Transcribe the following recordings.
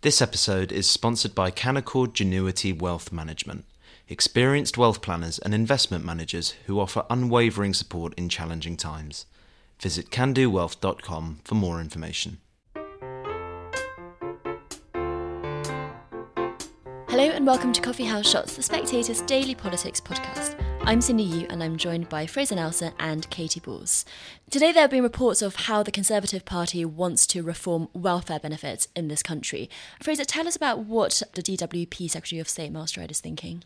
This episode is sponsored by Canaccord Genuity Wealth Management, experienced wealth planners and investment managers who offer unwavering support in challenging times. Visit canaccordwealth.com for more information. Hello and welcome to Coffee House Shots, the Spectator's daily politics podcast. I'm Cindy Yu and I'm joined by Fraser Nelson and Katy Balls. Today there have been reports of how the Conservative Party wants to reform welfare benefits in this country. Fraser, tell us about what the DWP Secretary of State Stride is thinking.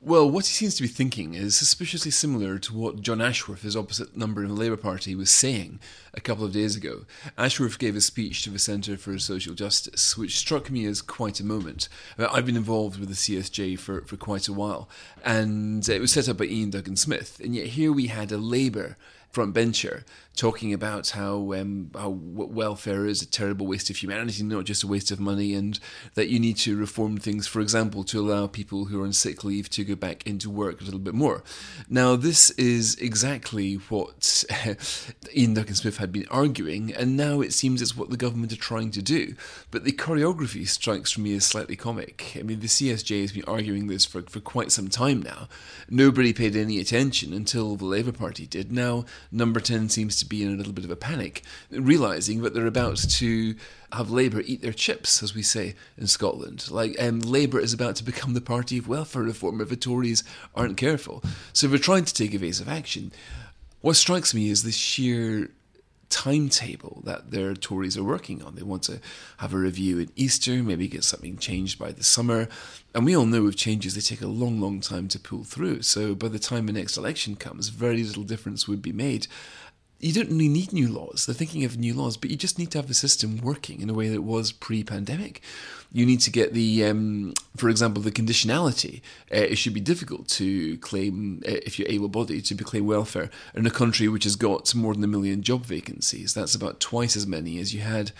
Well, what he seems to be thinking is suspiciously similar to what Jon Ashworth, his opposite number in the Labour Party, was saying a couple of days ago. Ashworth gave a speech to the Centre for Social Justice, which struck me as quite a moment. Uh, I've been involved with the CSJ for, for quite a while, and it was set up by Ian Duncan Smith, and yet here we had a Labour frontbencher talking about how um, how welfare is a terrible waste of humanity, not just a waste of money, and that you need to reform things, for example, to allow people who are on sick leave to go back into work a little bit more. Now, this is exactly what Ian Duncan Smith had been arguing, and now it seems it's what the government are trying to do. But the choreography strikes for me as slightly comic. I mean, the CSJ has been arguing this for, for quite some time now. Nobody paid any attention until the Labour Party did. Now, Number 10 seems to be in a little bit of a panic, realizing that they're about to have Labour eat their chips, as we say in Scotland. Like, um, Labour is about to become the party of welfare reform if the Tories aren't careful. So they're trying to take evasive action. What strikes me is the sheer timetable that their Tories are working on. They want to have a review at Easter, maybe get something changed by the summer. And we all know with changes, they take a long, long time to pull through. So by the time the next election comes, very little difference would be made you don't really need new laws. They're thinking of new laws, but you just need to have the system working in a way that was pre-pandemic. You need to get the, um, for example, the conditionality. Uh, it should be difficult to claim, uh, if you're able-bodied, to claim welfare in a country which has got more than a million job vacancies. That's about twice as many as you had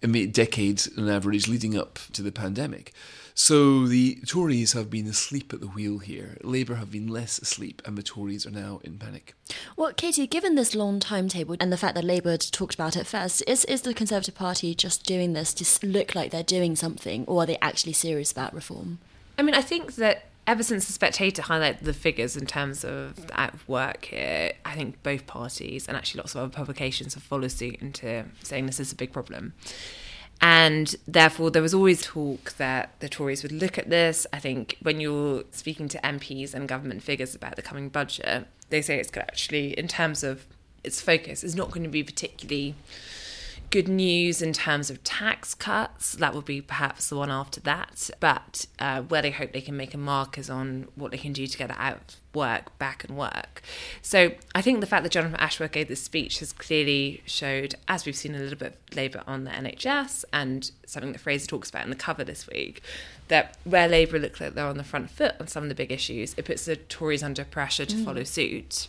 in the decades on average leading up to the pandemic. So the Tories have been asleep at the wheel here. Labour have been less asleep, and the Tories are now in panic. Well, Katy, given this long and the fact that Labour talked about it first, is, is the Conservative Party just doing this to look like they're doing something, or are they actually serious about reform? I mean, I think that ever since the Spectator highlighted the figures in terms of at work here, I think both parties and actually lots of other publications have followed suit into saying this is a big problem. And therefore, there was always talk that the Tories would look at this. I think when you're speaking to MPs and government figures about the coming budget, they say it's actually, in terms of its focus, is not going to be particularly good news in terms of tax cuts. That will be perhaps the one after that. But uh, where they hope they can make a mark is on what they can do to get out of work back and work. So I think the fact that Jonathan Ashworth gave this speech has clearly showed, as we've seen a little bit of Labour on the NHS and something that Fraser talks about in the cover this week, that where Labour look like they're on the front foot on some of the big issues, it puts the Tories under pressure to mm. follow suit.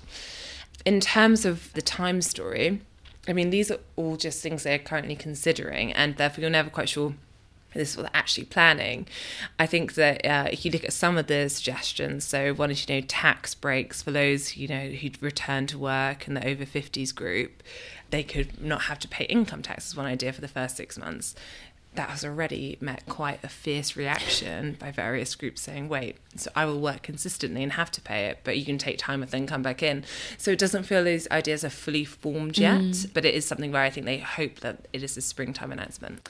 In terms of the time story, I mean, these are all just things they're currently considering, and therefore you're never quite sure this is actually planning. I think that uh, if you look at some of the suggestions, so one is you know tax breaks for those you know who'd return to work and the over fifties group, they could not have to pay income tax. Is one idea for the first six months that has already met quite a fierce reaction by various groups saying, wait, so I will work consistently and have to pay it, but you can take time and then come back in. So it doesn't feel these ideas are fully formed yet, mm. but it is something where I think they hope that it is a springtime announcement.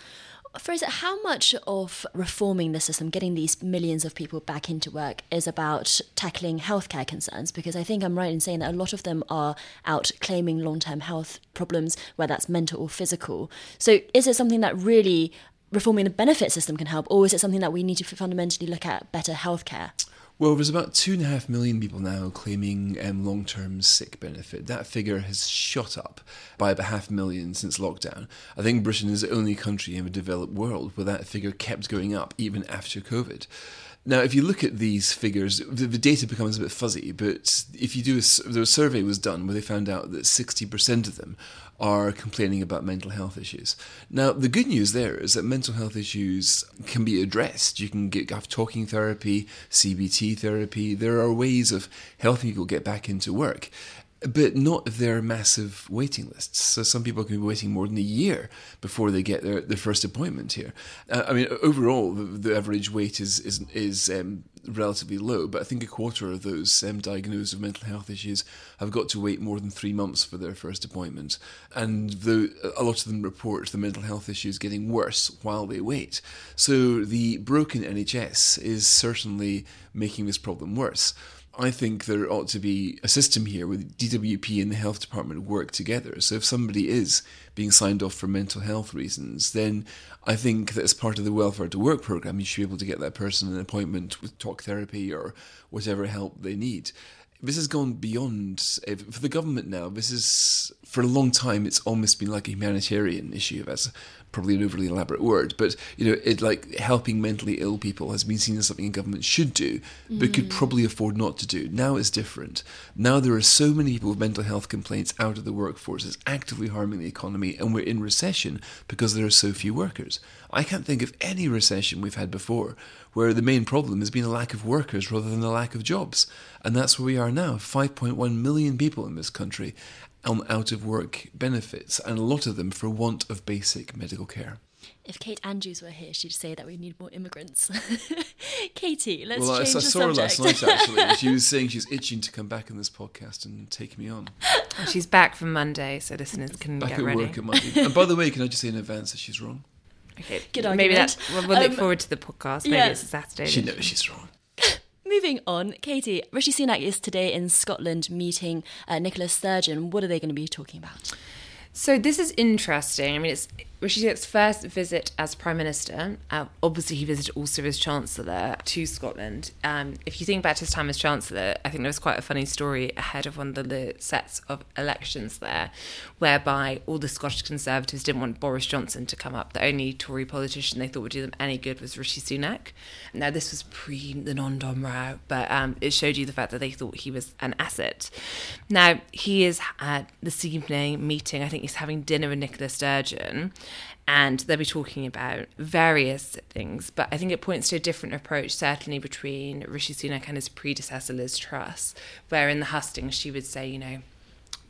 Fraser, how much of reforming the system, getting these millions of people back into work, is about tackling healthcare concerns? Because I think I'm right in saying that a lot of them are out claiming long term health problems, whether that's mental or physical. So is it something that really reforming the benefit system can help, or is it something that we need to fundamentally look at better healthcare? Well, there's about two and a half million people now claiming um, long term sick benefit. That figure has shot up by about half a million since lockdown. I think Britain is the only country in the developed world where that figure kept going up even after COVID. Now, if you look at these figures, the, the, data becomes a bit fuzzy, but if you do a, a survey was done where they found out that 60% of them are complaining about mental health issues. Now, the good news there is that mental health issues can be addressed. You can get have talking therapy, CBT therapy. There are ways of helping people get back into work. but not if there are massive waiting lists. So some people can be waiting more than a year before they get their, their first appointment here. Uh, I mean, overall, the, the, average wait is is is um, relatively low, but I think a quarter of those um, diagnosed with mental health issues have got to wait more than three months for their first appointment, and the, a lot of them report the mental health issues getting worse while they wait. So the broken NHS is certainly making this problem worse. I think there ought to be a system here where DWP and the health department work together. So if somebody is being signed off for mental health reasons, then I think that as part of the welfare to work program, you should be able to get that person an appointment with talk therapy or whatever help they need this has gone beyond for the government now. This is for a long time. It's almost been like a humanitarian issue. That's probably an overly elaborate word, but you know, it like helping mentally ill people has been seen as something a government should do, but mm. could probably afford not to do. Now it's different. Now there are so many people with mental health complaints out of the workforce. It's actively harming the economy, and we're in recession because there are so few workers. I can't think of any recession we've had before where the main problem has been a lack of workers rather than a lack of jobs. And that's where we are now 5.1 million people in this country on out of work benefits, and a lot of them for want of basic medical care. If Kate Andrews were here, she'd say that we need more immigrants. Katy, let's well, change I, I the saw subject. her last night actually. she was saying she's itching to come back in this podcast and take me on. She's back from Monday, so listeners can back get at ready. work at Monday. and by the way, can I just say in advance that she's wrong? Okay, Good maybe argument. that we'll, we'll look Um, forward to the podcast. Maybe yeah. it's a Saturday. She knows she's wrong. Moving on, Katy, Rishi Sunak is today in Scotland meeting uh, Sturgeon. What are they going to be talking about? So this is interesting. I mean, it's Rishi Sunak's first visit as Prime Minister. Uh, obviously, he visited also as Chancellor to Scotland. Um, if you think back to his time as Chancellor, I think there was quite a funny story ahead of one of the, the sets of elections there, whereby all the Scottish Conservatives didn't want Boris Johnson to come up. The only Tory politician they thought would do them any good was Rishi Sunak. Now, this was pre the non-dom row, but um, it showed you the fact that they thought he was an asset. Now, he is at this evening meeting, I think he's having dinner with Nicola Sturgeon, and they'll be talking about various things, but I think it points to a different approach, certainly between Rishi Sunak and his predecessor, Liz Truss, where in the hustings she would say, you know,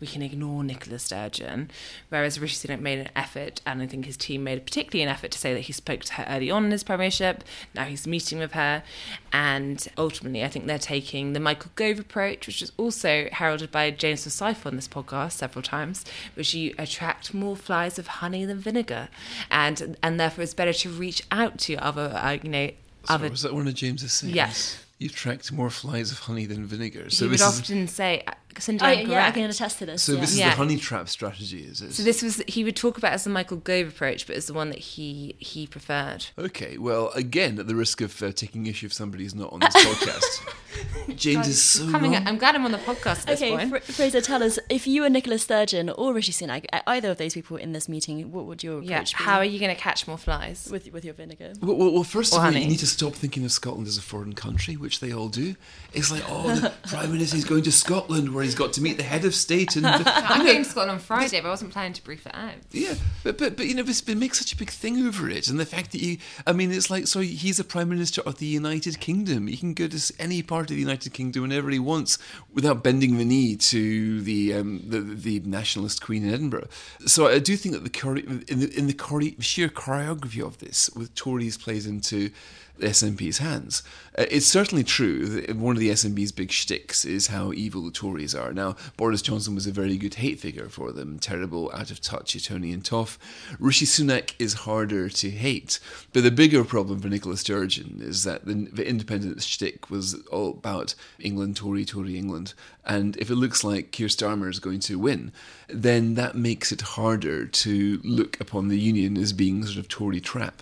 we can ignore Nicola Sturgeon, whereas Rishi Sunak made an effort, and I think his team made particularly an effort to say that he spoke to her early on in his premiership. Now he's meeting with her, and ultimately, I think they're taking the Michael Gove approach, which was also heralded by James Forsyth on this podcast several times, which you attract more flies of honey than vinegar, and and therefore it's better to reach out to other, uh, you know, So other. was that one of James's sayings? Yes. You attract more flies of honey than vinegar. So he would this is often say, Cindy, Oh, I'm I can attest to this. so yeah. this is Yeah. the honey trap strategy, is it? So this was he would talk about as the Michael Gove approach, but as the one that he he preferred. Okay, well, again, at the risk of uh, taking issue if somebody is not on this podcast, James is so Coming, wrong. I'm glad I'm on the podcast at this Okay, point. Fra- Fraser, tell us if you were Nicola Sturgeon or Rishi Sunak, either of those people in this meeting, what would your yeah, approach be how are you going to catch more flies? with with your vinegar? Well, well, well, first Or of all, honey. you need to stop thinking of Scotland as a foreign country, which they all do. It's like, oh, the Prime Minister is going to Scotland where he's got to meet the head of state. And I'm going to Scotland on Friday, but I wasn't planning to brief it out. Yeah, but, but, but you know, it makes such a big thing over it. And the fact that you, I mean, it's like, so he's a Prime Minister of the United Kingdom. He can go to any part of the United Kingdom whenever he wants without bending the knee to the um, the, the nationalist Queen in Edinburgh. So I do think that the, in the, in the sheer choreography of this with Tories plays into SNP's hands. Uh, it's certainly true that one of the SNP's big shticks is how evil the Tories are. Now, Boris Johnson was a very good hate figure for them, terrible, out of touch, Etonian toff. Rishi Sunak is harder to hate. But the bigger problem for Nicola Sturgeon is that the, the independent shtick was all about England, Tory, Tory, England. And if it looks like Keir Starmer is going to win, then that makes it harder to look upon the union as being sort of Tory trap.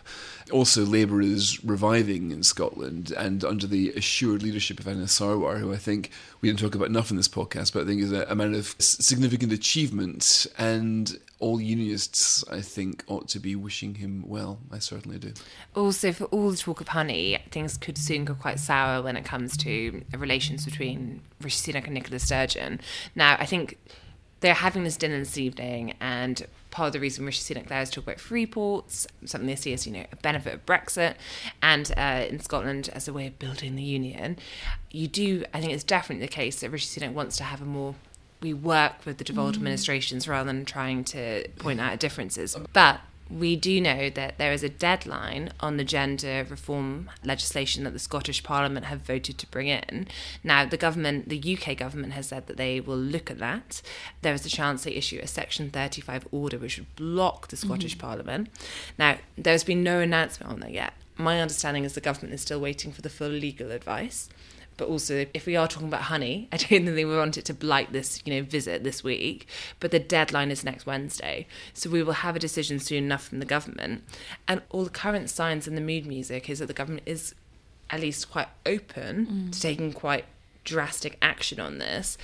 Also, Labour is reviving in Scotland and under the assured leadership of Anas Sarwar, who I think we didn't talk about enough in this podcast, but I think is a, a man of significant achievement. And all unionists, I think, ought to be wishing him well. I certainly do. Also, for all the talk of honey, things could soon go quite sour when it comes to relations between Rishi Sunak and Nicola Sturgeon. Now, I think they're having this dinner this evening, and part of the reason Rishi Sunak there is to talk about free ports, something they see as you know a benefit of Brexit, and uh, in Scotland as a way of building the union. You do, I think, it's definitely the case that Rishi Sunak wants to have a more we work with the devolved administrations rather than trying to point out differences. But we do know that there is a deadline on the gender reform legislation that the Scottish Parliament have voted to bring in. Now, the government, the UK government, has said that they will look at that. There is a chance they issue a Section 35 order which would block the Scottish mm-hmm. Parliament. Now, there's been no announcement on that yet. My understanding is the government is still waiting for the full legal advice but also if we are talking about honey, I don't think we want it to blight this, you know, visit this week. But the deadline is next Wednesday, so we will have a decision soon enough from the government. And all the current signs in the mood music is that the government is at least quite open mm. to taking quite drastic action on this.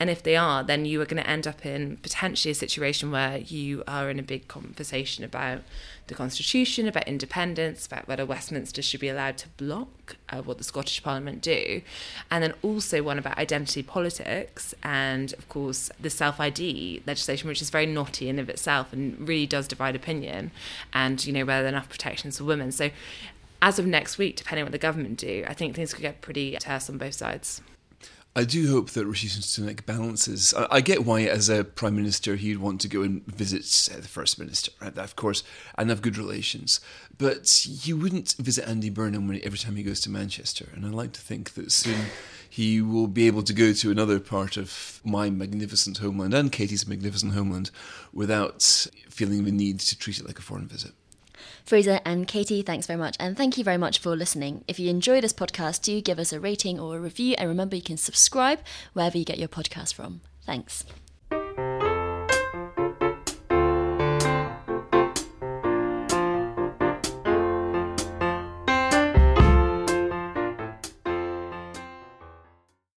And if they are, then you are going to end up in potentially a situation where you are in a big conversation about the Constitution, about independence, about whether Westminster should be allowed to block uh, what the Scottish Parliament do, and then also one about identity politics and, of course, the self ID legislation, which is very knotty in of itself and really does divide opinion, and you know whether enough protections for women. So. As of next week, depending on what the government do, I think things could get pretty terse on both sides. I do hope that Rishi Sunak balances. I, I, get why, as a prime minister, he'd want to go and visit uh, the first minister, right? Of course, and have good relations. But he wouldn't visit Andy Burnham every time he goes to Manchester. And I like to think that soon he will be able to go to another part of my magnificent homeland and Katy's magnificent homeland without feeling the need to treat it like a foreign visit. Fraser and Katy, thanks very much. And thank you very much for listening. If you enjoy this podcast, do give us a rating or a review. And remember, you can subscribe wherever you get your podcast from. Thanks.